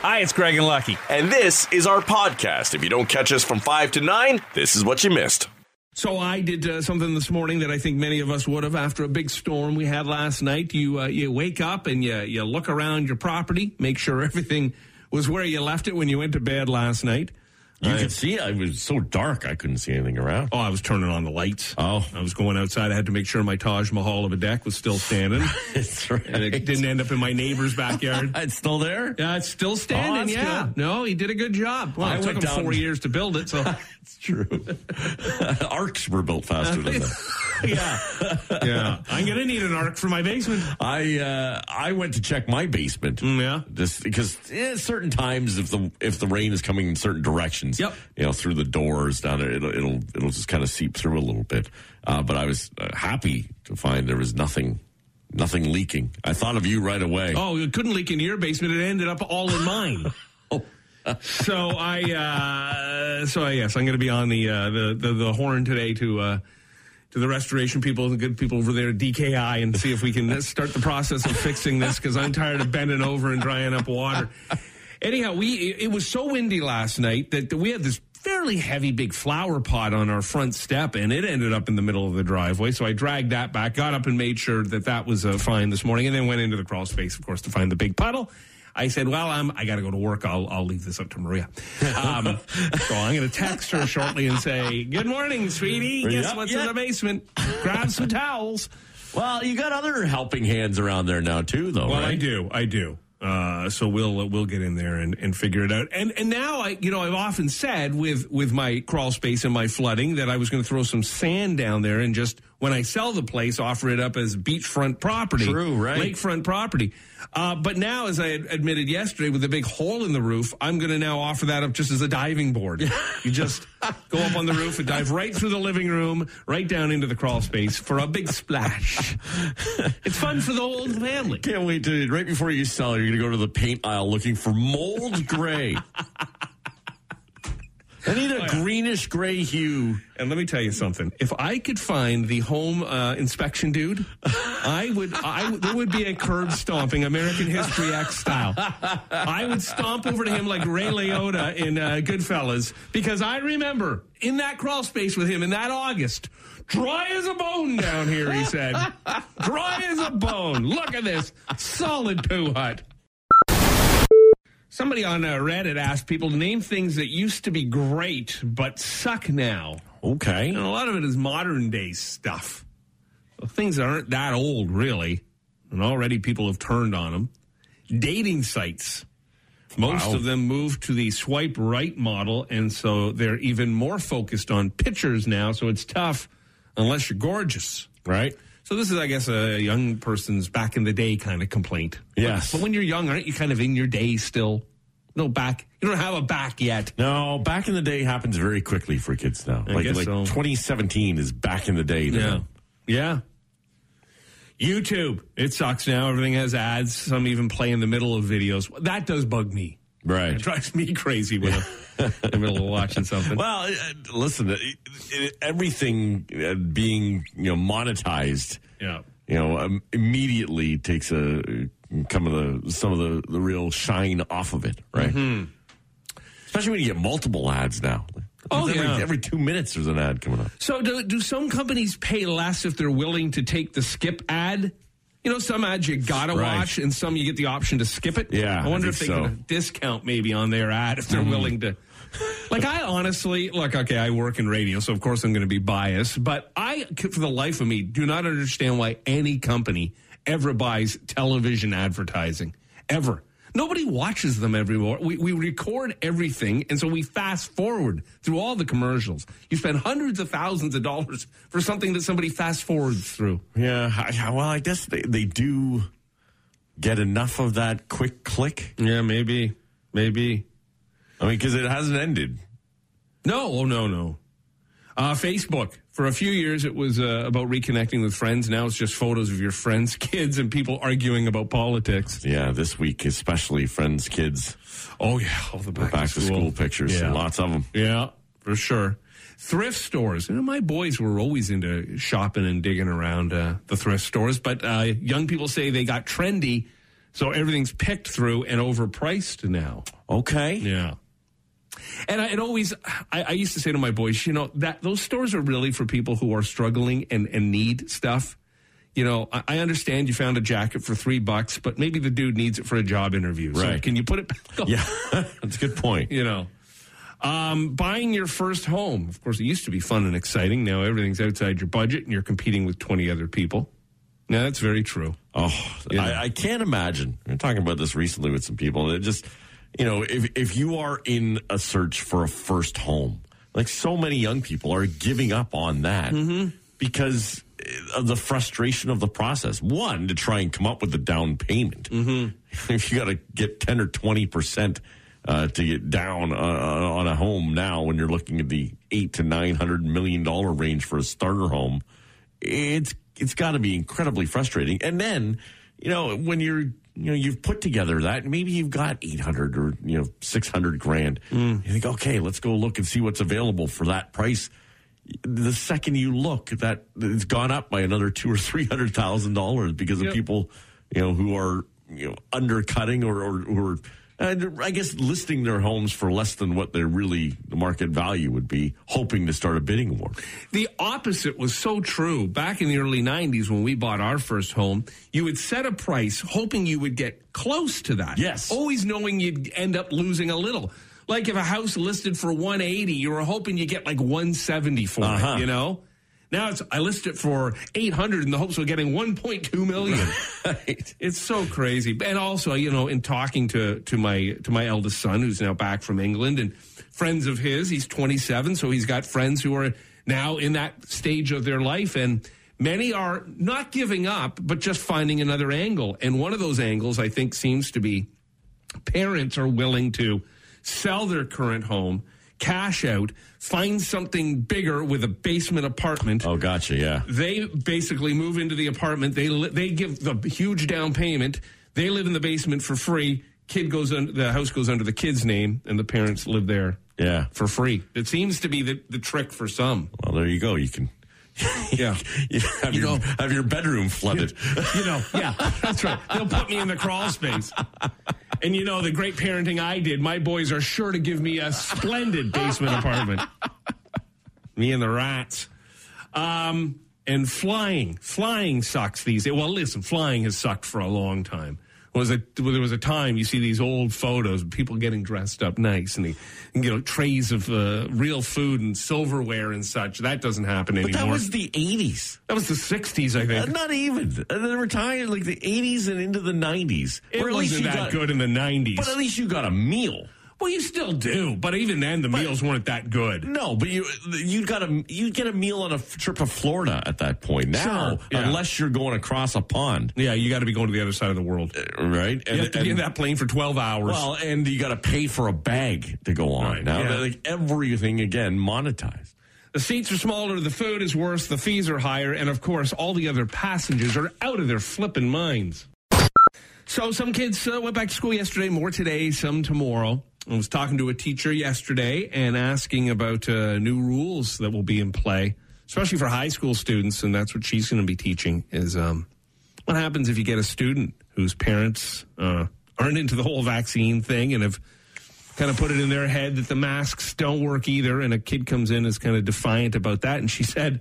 Hi, it's Craig and Lucky. And this is our podcast. If you don't catch us from 5 to 9, this is what you missed. So I did uh, something this morning that I think many of us would have after a big storm we had last night. You uh, you wake up and you you look around your property, make sure everything was where you left it when you went to bed last night. You I- could see it. It was so dark, I couldn't see anything around. Oh, I was turning on the lights. Oh. I was going outside. I had to make sure my Taj Mahal of a deck was still standing, That's right. and it didn't end up in my neighbor's backyard. It's still there? Yeah, it's still oh, standing. that's yeah, good. no, he did a good job. Well, I it took him down- four years to build it, so It's true. Arcs were built faster than that. Yeah, yeah. I'm gonna need an arc for my basement. I uh, I went to check my basement. Mm, yeah. Just because eh, certain times if the if the rain is coming in certain directions, Yep. you know, through the doors down there, it'll it'll it'll just kind of seep through a little bit. Uh, but I was uh, happy to find there was nothing nothing leaking. I thought of you right away. Oh, it couldn't leak into your basement. It ended up all in mine. so I, uh, so I, yes, I'm going to be on the, uh, the the the horn today to uh, to the restoration people, the good people over there at DKI, and see if we can start the process of fixing this because I'm tired of bending over and drying up water. Anyhow, we it, it was so windy last night that we had this fairly heavy big flower pot on our front step and it ended up in the middle of the driveway so i dragged that back got up and made sure that that was uh, fine this morning and then went into the crawl space of course to find the big puddle I said, "Well, I'm, I got to go to work. I'll, I'll leave this up to Maria." Um, so I'm going to text her shortly and say, "Good morning, sweetie. Guess Yep, what's in the basement? Grab some towels." Well, you got other helping hands around there now too, though. Well, right? I do, I do. Uh, so we'll we'll get in there and, and figure it out. And and now I you know I've often said with with my crawl space and my flooding that I was going to throw some sand down there and just when I sell the place offer it up as beachfront property, True, right. lakefront property. Uh, but now, as I admitted yesterday, with the big hole in the roof, I'm going to now offer that up just as a diving board. you just go up on the roof and dive right through the living room, right down into the crawl space for a big splash. it's fun for the whole family. Can't wait to right before you sell, you're going to go to the paint aisle looking for mold gray. I need a greenish gray hue. And let me tell you something. If I could find the home uh, inspection dude, I would. I there would be a curb stomping, American History X style. I would stomp over to him like Ray Liotta in uh, Goodfellas because I remember in that crawl space with him in that August. Dry as a bone down here, he said. Dry as a bone. Look at this solid poo hut. Somebody on uh, Reddit asked people to name things that used to be great but suck now. Okay. And a lot of it is modern day stuff. So things that aren't that old, really. And already people have turned on them. Dating sites. Most Wow. of them moved to the swipe right model, and so they're even more focused on pictures now, so it's tough unless you're gorgeous. Right. So this is, I guess, a young person's back in the day kind of complaint. Yes. But when you're young, aren't you kind of in your day still? No back. You don't have a back yet. No, back in the day happens very quickly for kids now. I like like so. 2017 is back in the day. Yeah. them. Yeah. YouTube. It sucks now. Everything has ads. Some even play in the middle of videos. That does bug me. It Right. drives me crazy when I'm in the middle of watching something. Well, uh, listen, it, it, everything uh, being you know monetized, Yeah. you know, um, immediately takes a some of the some of the, the real shine off of it, right? Especially when you get multiple ads now. Mm-hmm. Oh, every, yeah. every two minutes there's an ad coming up. So do, do some companies pay less if they're willing to take the skip ad? You know, some ads you gotta Right. watch, and some you get the option to skip it. Yeah, I wonder I if they think get a so. Mm-hmm. discount maybe on their ad if they're willing to. Like I honestly, look, okay, I work in radio, so of course I'm going to be biased, but I, for the life of me, do not understand why any company ever buys television advertising ever. Nobody watches them everywhere. We, we record everything, and so we fast forward through all the commercials. You spend hundreds of thousands of dollars for something that somebody fast forwards through. Yeah, I, well, I guess they, they do get enough of that quick click. Yeah, maybe, maybe. I mean, because it hasn't ended. No, oh no, no. Uh, Facebook. For a few years, it was uh, about reconnecting with friends. Now it's just photos of your friends' kids and people arguing about politics. Yeah, this week especially, friends, kids, Oh yeah, all the back, back to school pictures, Yeah. lots of them. Yeah, for sure. Thrift stores. You know, my boys were always into shopping and digging around uh, the thrift stores, but uh, young people say they got trendy So everything's picked through and overpriced now. Okay. Yeah. And I it always, I, I used to say to my boys, you know, that those stores are really for people who are struggling and, and need stuff. You know, I, I understand you found a jacket for three bucks, but maybe the dude needs it for a job interview. So Right. can you put it back on? Yeah, that's a good point. You know, um, buying your first home. Of course, it used to be fun and exciting. Now everything's outside your budget and you're competing with 20 other people. Now that's very true. Oh. I, I can't imagine. We are talking about this recently with some people. It just, you know, if if you are in a search for a first home, like so many young people are giving up on that because of the frustration of the process. One, to try and come up with the down payment. Mm-hmm. If you got to get ten or twenty percent. Uh, to get down uh, on a home now, when you're looking at the eight to nine hundred million dollar range for a starter home, it's it's got to be incredibly frustrating. And then, you know, when you're you know you've put together that maybe you've got 800 or you know 600 grand. Hmm. You think, "Okay, let's go look and see what's available for that price." The second you look, that it's gone up by another 2 or 300,000 dollars because of people, you know, who are, you know, undercutting or or who are uh, I guess listing their homes for less than what their really market value would be, hoping to start a bidding war. The opposite was so true. Back in the early 90s when we bought our first home, you would set a price hoping you would get close to that. Yes. Always knowing you'd end up losing a little. Like if a house listed for 180, you were hoping you get like 170 for Uh-huh. it, you know? Now it's I list it for 800 in the hopes of getting 1.2 million. Right. It's so crazy. And also, you know, in talking to to my to my eldest son who's now back from England and friends of his, he's 27, so he's got friends who are now in that stage of their life and many are not giving up but just finding another angle. And one of those angles I think seems to be parents are willing to sell their current home, cash out, find something bigger with a basement apartment Oh, gotcha. Yeah. they basically move into the apartment. They li- they give the huge down payment. They live in the basement for free. Kid goes under the house goes under the kid's name, and the parents live there Yeah. for free. It seems to be the, the trick for some. Well, there you go. You can. Yeah. You have, You your, know- have your bedroom flooded. You know, yeah, that's right. They'll put me in the crawl space. And you know, the great parenting I did, my boys are sure to give me a splendid basement apartment. Me and the rats. Um, and flying. Flying sucks these days. Well, listen, flying has sucked for a long time. Was a, there was a time you see these old photos of people getting dressed up nice and, the, and you know trays of uh, real food and silverware and such. That doesn't happen But anymore. that was the 80s. that was the '60s, I think. Uh, not even. Uh, They were talking like the 80s and into the 90s. It wasn't that got, good in the 90s. But at least you got a meal. Well, you still do, but even then, the meals weren't that good. No, but you you got a you get a meal on a trip to Florida at that point. Now, Sure, yeah. unless you're going across a pond, Yeah, you got to be going to the other side of the world. right? You have to be in that plane for 12 hours. Well, and you got to pay for a bag to go on. Right, now, yeah. like everything again monetized. the seats are smaller, the food is worse, the fees are higher, and of course, all the other passengers are out of their flipping minds. So, some kids uh, went back to school yesterday, more today, some tomorrow. I was talking to a teacher yesterday and asking about uh, new rules that will be in play, especially for high school students, and that's what she's going to be teaching. Is um, what happens if you get a student whose parents uh, aren't into the whole vaccine thing and have kind of put it in their head that the masks don't work either, and a kid comes in is kind of defiant about that, and she said.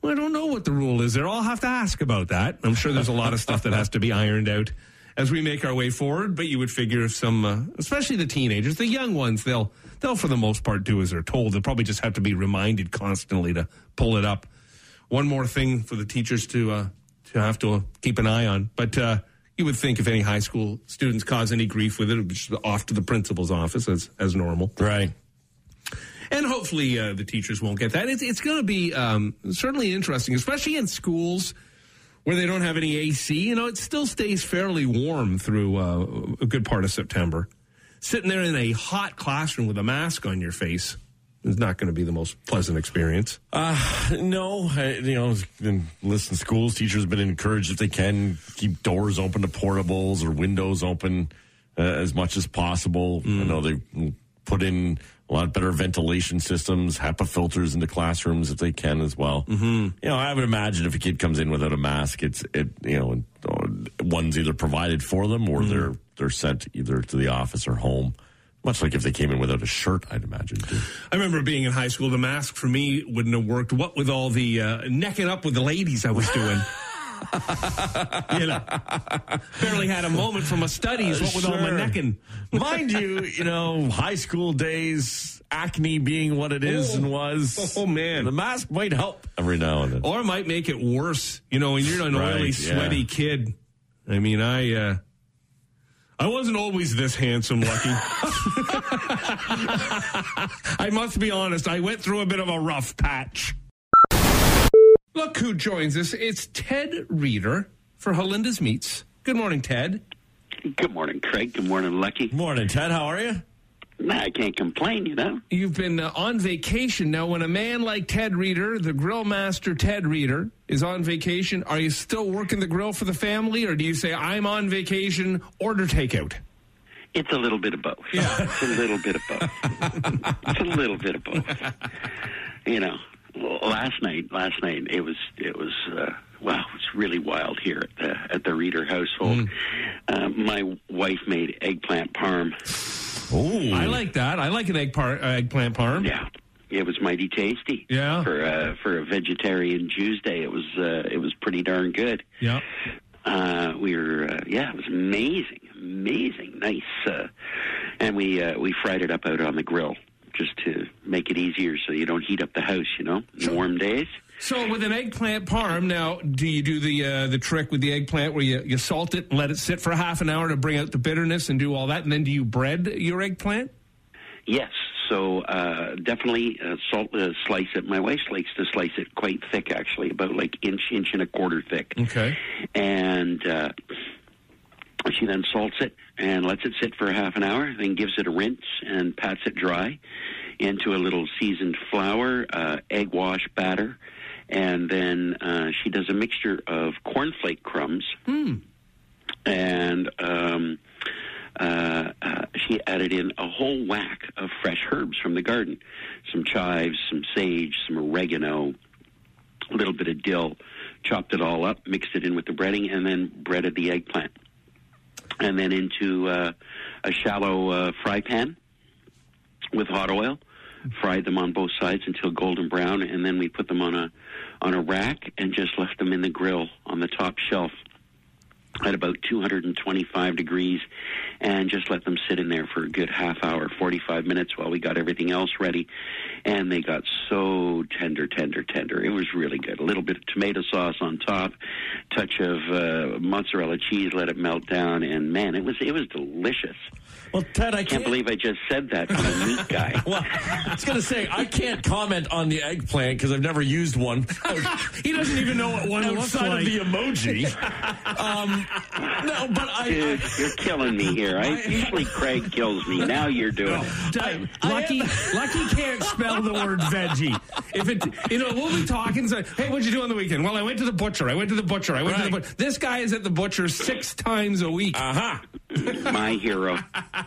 Well, I don't know what the rule is there. I'll have to ask about that. I'm sure there's a lot of stuff that has to be ironed out as we make our way forward. But you would figure some, uh, especially the teenagers, the young ones, they'll they'll for the most part do as they're told. They'll probably just have to be reminded constantly to pull it up. One more thing for the teachers to uh, to have to keep an eye on. But uh, you would think if any high school students cause any grief with it, it just off to the principal's office as as normal Right. and hopefully uh, the teachers won't get that. It's, it's going to be um, certainly interesting, especially in schools where they don't have any AC. You know, it still stays fairly warm through uh, a good part of September. Sitting there in a hot classroom with a mask on your face is not going to be the most pleasant experience. Uh, no, I, you know, in listen, schools, teachers have been encouraged if they can keep doors open to portables or windows open uh, as much as possible. I know they put in a lot better ventilation systems, HEPA filters into classrooms if they can as well. Mm-hmm. You know, I would imagine if a kid comes in without a mask, it's it you know one's either provided for them or Mm-hmm. they're they're sent either to the office or home. Much like if they came in without a shirt, I'd imagine. Too. I remember being in high school. The mask for me wouldn't have worked. What with all the uh, necking up with the ladies I was doing. you know, barely had a moment for my studies. What with all my Sure. necking? Mind you, you know, high school days, acne being what it is Oh. and was. Oh, man. the mask might help every now and then. Or it might make it worse. You know, when you're an Right, oily, yeah. sweaty kid. I mean, I uh, I wasn't always this handsome, Lucky. I must be honest. I went through a bit of a rough patch. Look who joins us. It's Ted Reader for Halenda's Meats. Good morning, Ted. Good morning, Craig. Good morning, Lucky. Morning, Ted. How are you? Nah, I can't complain, you know. You've been uh, on vacation. Now, when a man like Ted Reader, the grill master Ted Reader, is on vacation, are you still working the grill for the family, or do you say, I'm on vacation, order takeout? It's a little bit of both. Yeah. It's a little bit of both. it's a little bit of both. You know, well, last night, last night it was it was uh, wow, it was really wild here at the at the Reader household. Uh, my wife made eggplant parm. Oh, I like that. I like an egg par- uh, eggplant parm. Yeah. It was mighty tasty. Yeah. For uh, for a vegetarian Tuesday, it was uh, it was pretty darn good. Yeah. Uh, we were, uh, yeah, it was amazing, amazing, nice, uh, and we uh, we fried it up out on the grill just to make it easier, so you don't heat up the house, you know, warm days. So with an eggplant parm, now do you do the uh, the trick with the eggplant where you, you salt it and let it sit for half an hour to bring out the bitterness and do all that, and then do you bread your eggplant? Yes, so uh, definitely uh, salt uh, slice it. My wife likes to slice it quite thick, actually, about like inch inch and a quarter thick. Okay. and uh, she then salts it and lets it sit for half an hour, then gives it a rinse and pats it dry into a little seasoned flour, uh, egg wash batter, and then uh, she does a mixture of cornflake crumbs. And um, uh, uh, she added in a whole whack of fresh herbs from the garden, some chives, some sage, some oregano, a little bit of dill, chopped it all up, mixed it in with the breading, and then breaded the eggplant. And then into uh, a shallow uh, fry pan with hot oil, fried them on both sides until golden brown, and then we put them on a on a rack and just left them in the grill on the top shelf at about 225 degrees and just let them sit in there for a good half hour, 45 minutes while we got everything else ready. And they got so tender, tender, tender. It was really good. A little bit of tomato sauce on top, touch of uh, mozzarella cheese, let it melt down, and man, it was it was delicious. Well, Ted. I Can't believe I just said that. I'm a meat guy. Well, I was going to say I can't comment on the eggplant because I've never used one He doesn't even know what one looks outside like. of the emoji. um, no, but I, Dude, you're killing me here. I, usually Craig kills me. Now you're doing it. Di- Lucky, Lucky can't spell the word veggie. If it, you know, we'll be talking. Say, hey, what'd you do on the weekend? Well, I went to the butcher. I went to the butcher. I went to the butcher. This guy is at the butcher six times a week. aha. My hero.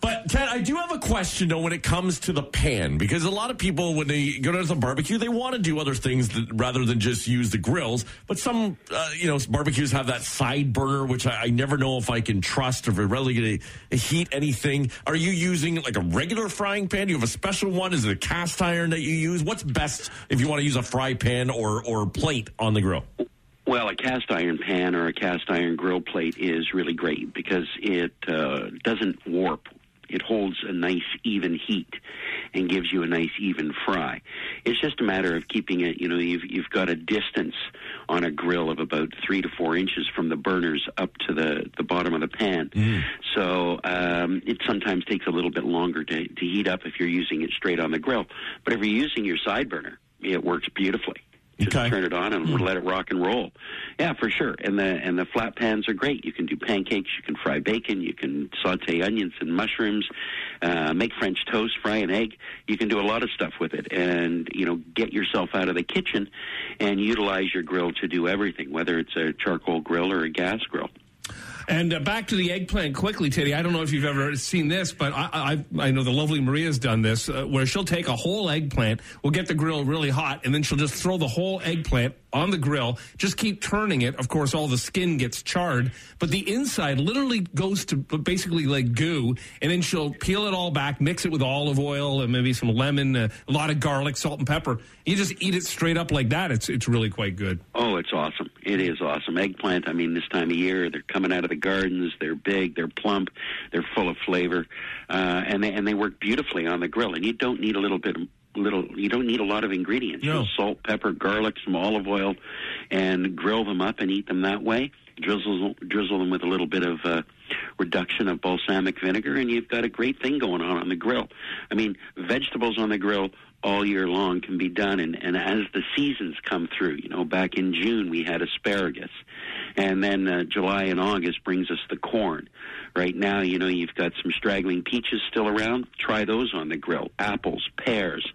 But Ted, I do have a question though when it comes to the pan because a lot of people when they go to the barbecue they want to do other things that, rather than just use the grills. But some uh, you know barbecues have that side burner which I, I never know if I can trust or if really going to heat anything. Are you using like a regular frying pan? Do you have a special one? Is it a cast iron that you use? What's best if you want to use a fry pan or or plate on the grill? Well, a cast iron pan or a cast iron grill plate is really great because it uh, doesn't warp. It holds a nice even heat and gives you a nice even fry. It's just a matter of keeping it. You know, you've you've got a distance on a grill of about three to four inches from the burners up to the the bottom of the pan. So um, it sometimes takes a little bit longer to to heat up if you're using it straight on the grill. But if you're using your side burner, it works beautifully. Just Okay. turn it on and let it rock and roll. Yeah, for sure. And the and the flat pans are great. You can do pancakes, you can fry bacon, you can saute onions and mushrooms, uh, make French toast, fry an egg. You can do a lot of stuff with it, and you know, get yourself out of the kitchen and utilize your grill to do everything, whether it's a charcoal grill or a gas grill. And uh, back to the eggplant quickly, Teddy. I don't know if you've ever seen this, but I I, I know the lovely Maria's done this, uh, where she'll take a whole eggplant, will get the grill really hot, and then she'll just throw the whole eggplant on the grill, just keep turning it. Of course, all the skin gets charred, but the inside literally goes to basically like goo, and then she'll peel it all back, mix it with olive oil and maybe some lemon, uh, a lot of garlic, salt, and pepper. You just eat it straight up like that. It's it's really quite good. Oh, it's awesome. It is awesome. Eggplant, I mean, this time of year, they're coming out of the gardens. They're big, they're plump, they're full of flavor, uh, and, they, and they work beautifully on the grill. And you don't need a little bit of little you don't need a lot of ingredients No. Salt pepper garlic some olive oil and grill them up and eat them that way drizzle drizzle them with a little bit of uh, reduction of balsamic vinegar and you've got a great thing going on on the grill. I mean vegetables on the grill all year long can be done and, and as the seasons come through you know back in june we had asparagus and then uh, july and august brings us the corn. Right now you know you've got some straggling peaches still around. Try those on the grill. Apples pears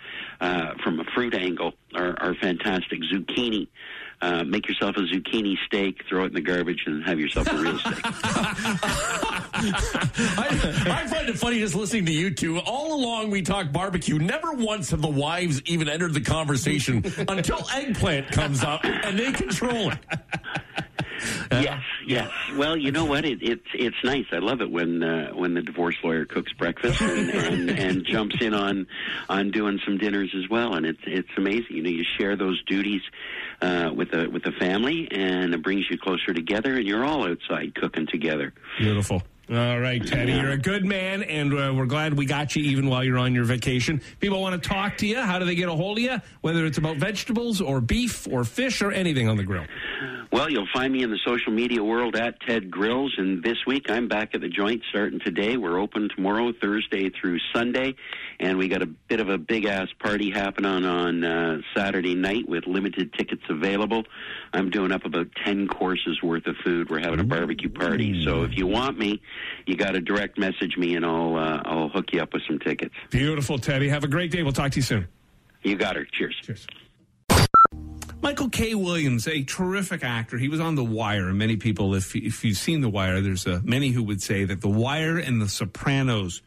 uh, from a fruit angle are, are fantastic. Zucchini uh, make yourself a zucchini steak, throw it in the garbage, and have yourself a real steak. I, I find it funny just listening to you two. All along, we talk barbecue. Never once have the wives even entered the conversation until eggplant comes up and they control it. yes, yes. Well, you know what? It, it's it's nice. I love it when uh, when the divorce lawyer cooks breakfast and, and, and jumps in on on doing some dinners as well. And it's it's amazing. You know, you share those duties uh, with a with a family, and it brings you closer together. And you're all outside cooking together. Beautiful. All right, Teddy, you're a good man, and uh, we're glad we got you even while you're on your vacation. People want to talk to you. How do they get a hold of you? Whether it's about vegetables or beef or fish or anything on the grill. Well, you'll find me in the social media world at Ted Grills, and this week I'm back at the joint starting today. We're open tomorrow, Thursday through Sunday, and we got a bit of a big ass party happening on uh, Saturday night with limited tickets available. I'm doing up about 10 courses worth of food. We're having a barbecue party, so if you want me, you got to direct message me, and I'll uh, I'll hook you up with some tickets. Beautiful, Teddy. Have a great day. We'll talk to you soon. You got her. Cheers. Cheers. Michael K. Williams, a terrific actor. He was on The Wire. Many people, if if you've seen The Wire, there's uh, many who would say that The Wire and The Sopranos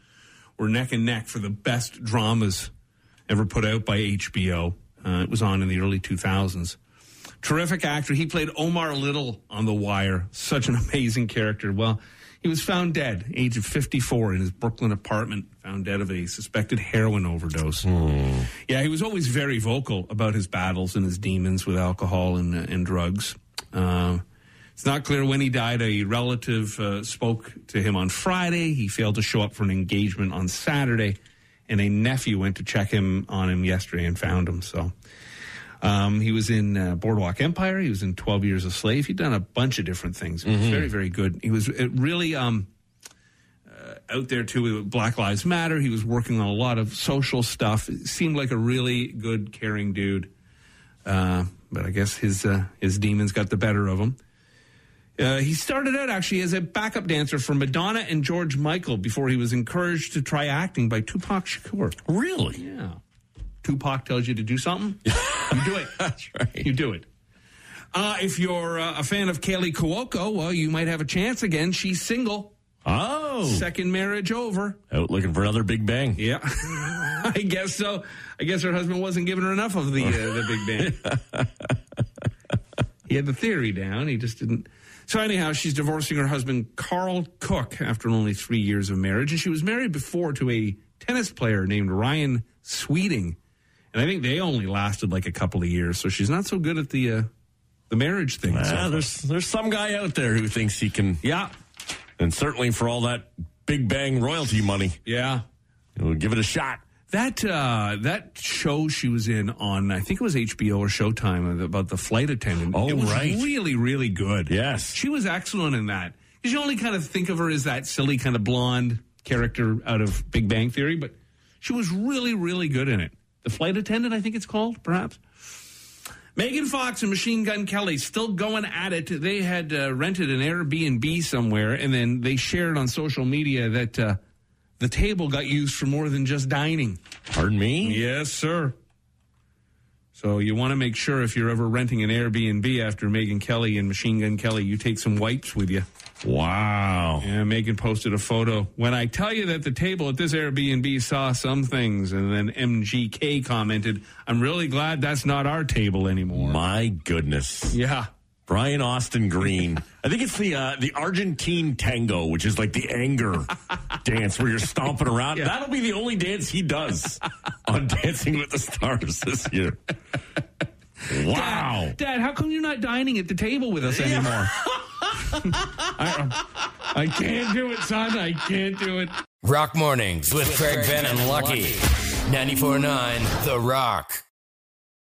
were neck and neck for the best dramas ever put out by HBO. Uh, it was on in the early 2000s. Terrific actor. He played Omar Little on The Wire. Such an amazing character. Well, he was found dead, age of 54, in his Brooklyn apartment, found dead of a suspected heroin overdose. Yeah, he was always very vocal about his battles and his demons with alcohol and, uh, and drugs. Uh, it's not clear when he died. A relative uh, spoke to him on Friday. He failed to show up for an engagement on Saturday, and a nephew went to check him on him yesterday and found him. So um, he was in uh, Boardwalk Empire. He was in 12 Years a Slave. He'd done a bunch of different things. He was very, very good. He was uh, really um, uh, out there too with Black Lives Matter. He was working on a lot of social stuff. It seemed like a really good, caring dude. Uh, but I guess his uh, his demons got the better of him. Uh, he started out actually as a backup dancer for Madonna and George Michael before he was encouraged to try acting by Tupac Shakur. Really? Yeah. Tupac tells you to do something, you do it. That's right. You do it. Uh, if you're uh, a fan of Kaley Cuoco, well, you might have a chance again. She's single. Oh, Second marriage over. out looking for another Big Bang. Yeah, I guess so. I guess her husband wasn't giving her enough of the uh, the Big Bang. he had the theory down. He just didn't. So anyhow, she's divorcing her husband Karl Cook after only three years of marriage, and she was married before to a tennis player named Ryan Sweeting, and I think they only lasted like a couple of years. So she's not so good at the uh, the marriage thing. so Ah, there's there's some guy out there who thinks he can, yeah, and certainly for all that Big Bang royalty money, yeah. we'll give it a shot. That uh, that show she was in on I think it was HBO or Showtime about the flight attendant. Oh, it was right. really really good. Yes. she was excellent in that. Because you only kind of think of her as that silly kind of blonde character out of Big Bang Theory, but she was really really good in it. The flight attendant, I think it's called, perhaps. Megan Fox and Machine Gun Kelly still going at it. They had uh, rented an Airbnb somewhere, and then they shared on social media that uh, the table got used for more than just dining. Pardon me. Yes, sir. So you want to make sure if you're ever renting an Airbnb after Megan Kelly and Machine Gun Kelly, you take some wipes with you. Wow. Yeah, Megan posted a photo. When I tell you that the table at this Airbnb saw some things, and then MGK commented, I'm really glad that's not our table anymore. My goodness. yeah. Brian Austin Green. I think it's the uh, the Argentine tango, which is like the anger dance where you're stomping around. Yeah. That'll be the only dance he does on Dancing with the Stars this year. Wow. Dad, Dad, how come you're not dining at the table with us anymore? I, I can't do it, son. I can't do it. Rock Mornings with Craig Venn and Lucky. 94.9 The Rock.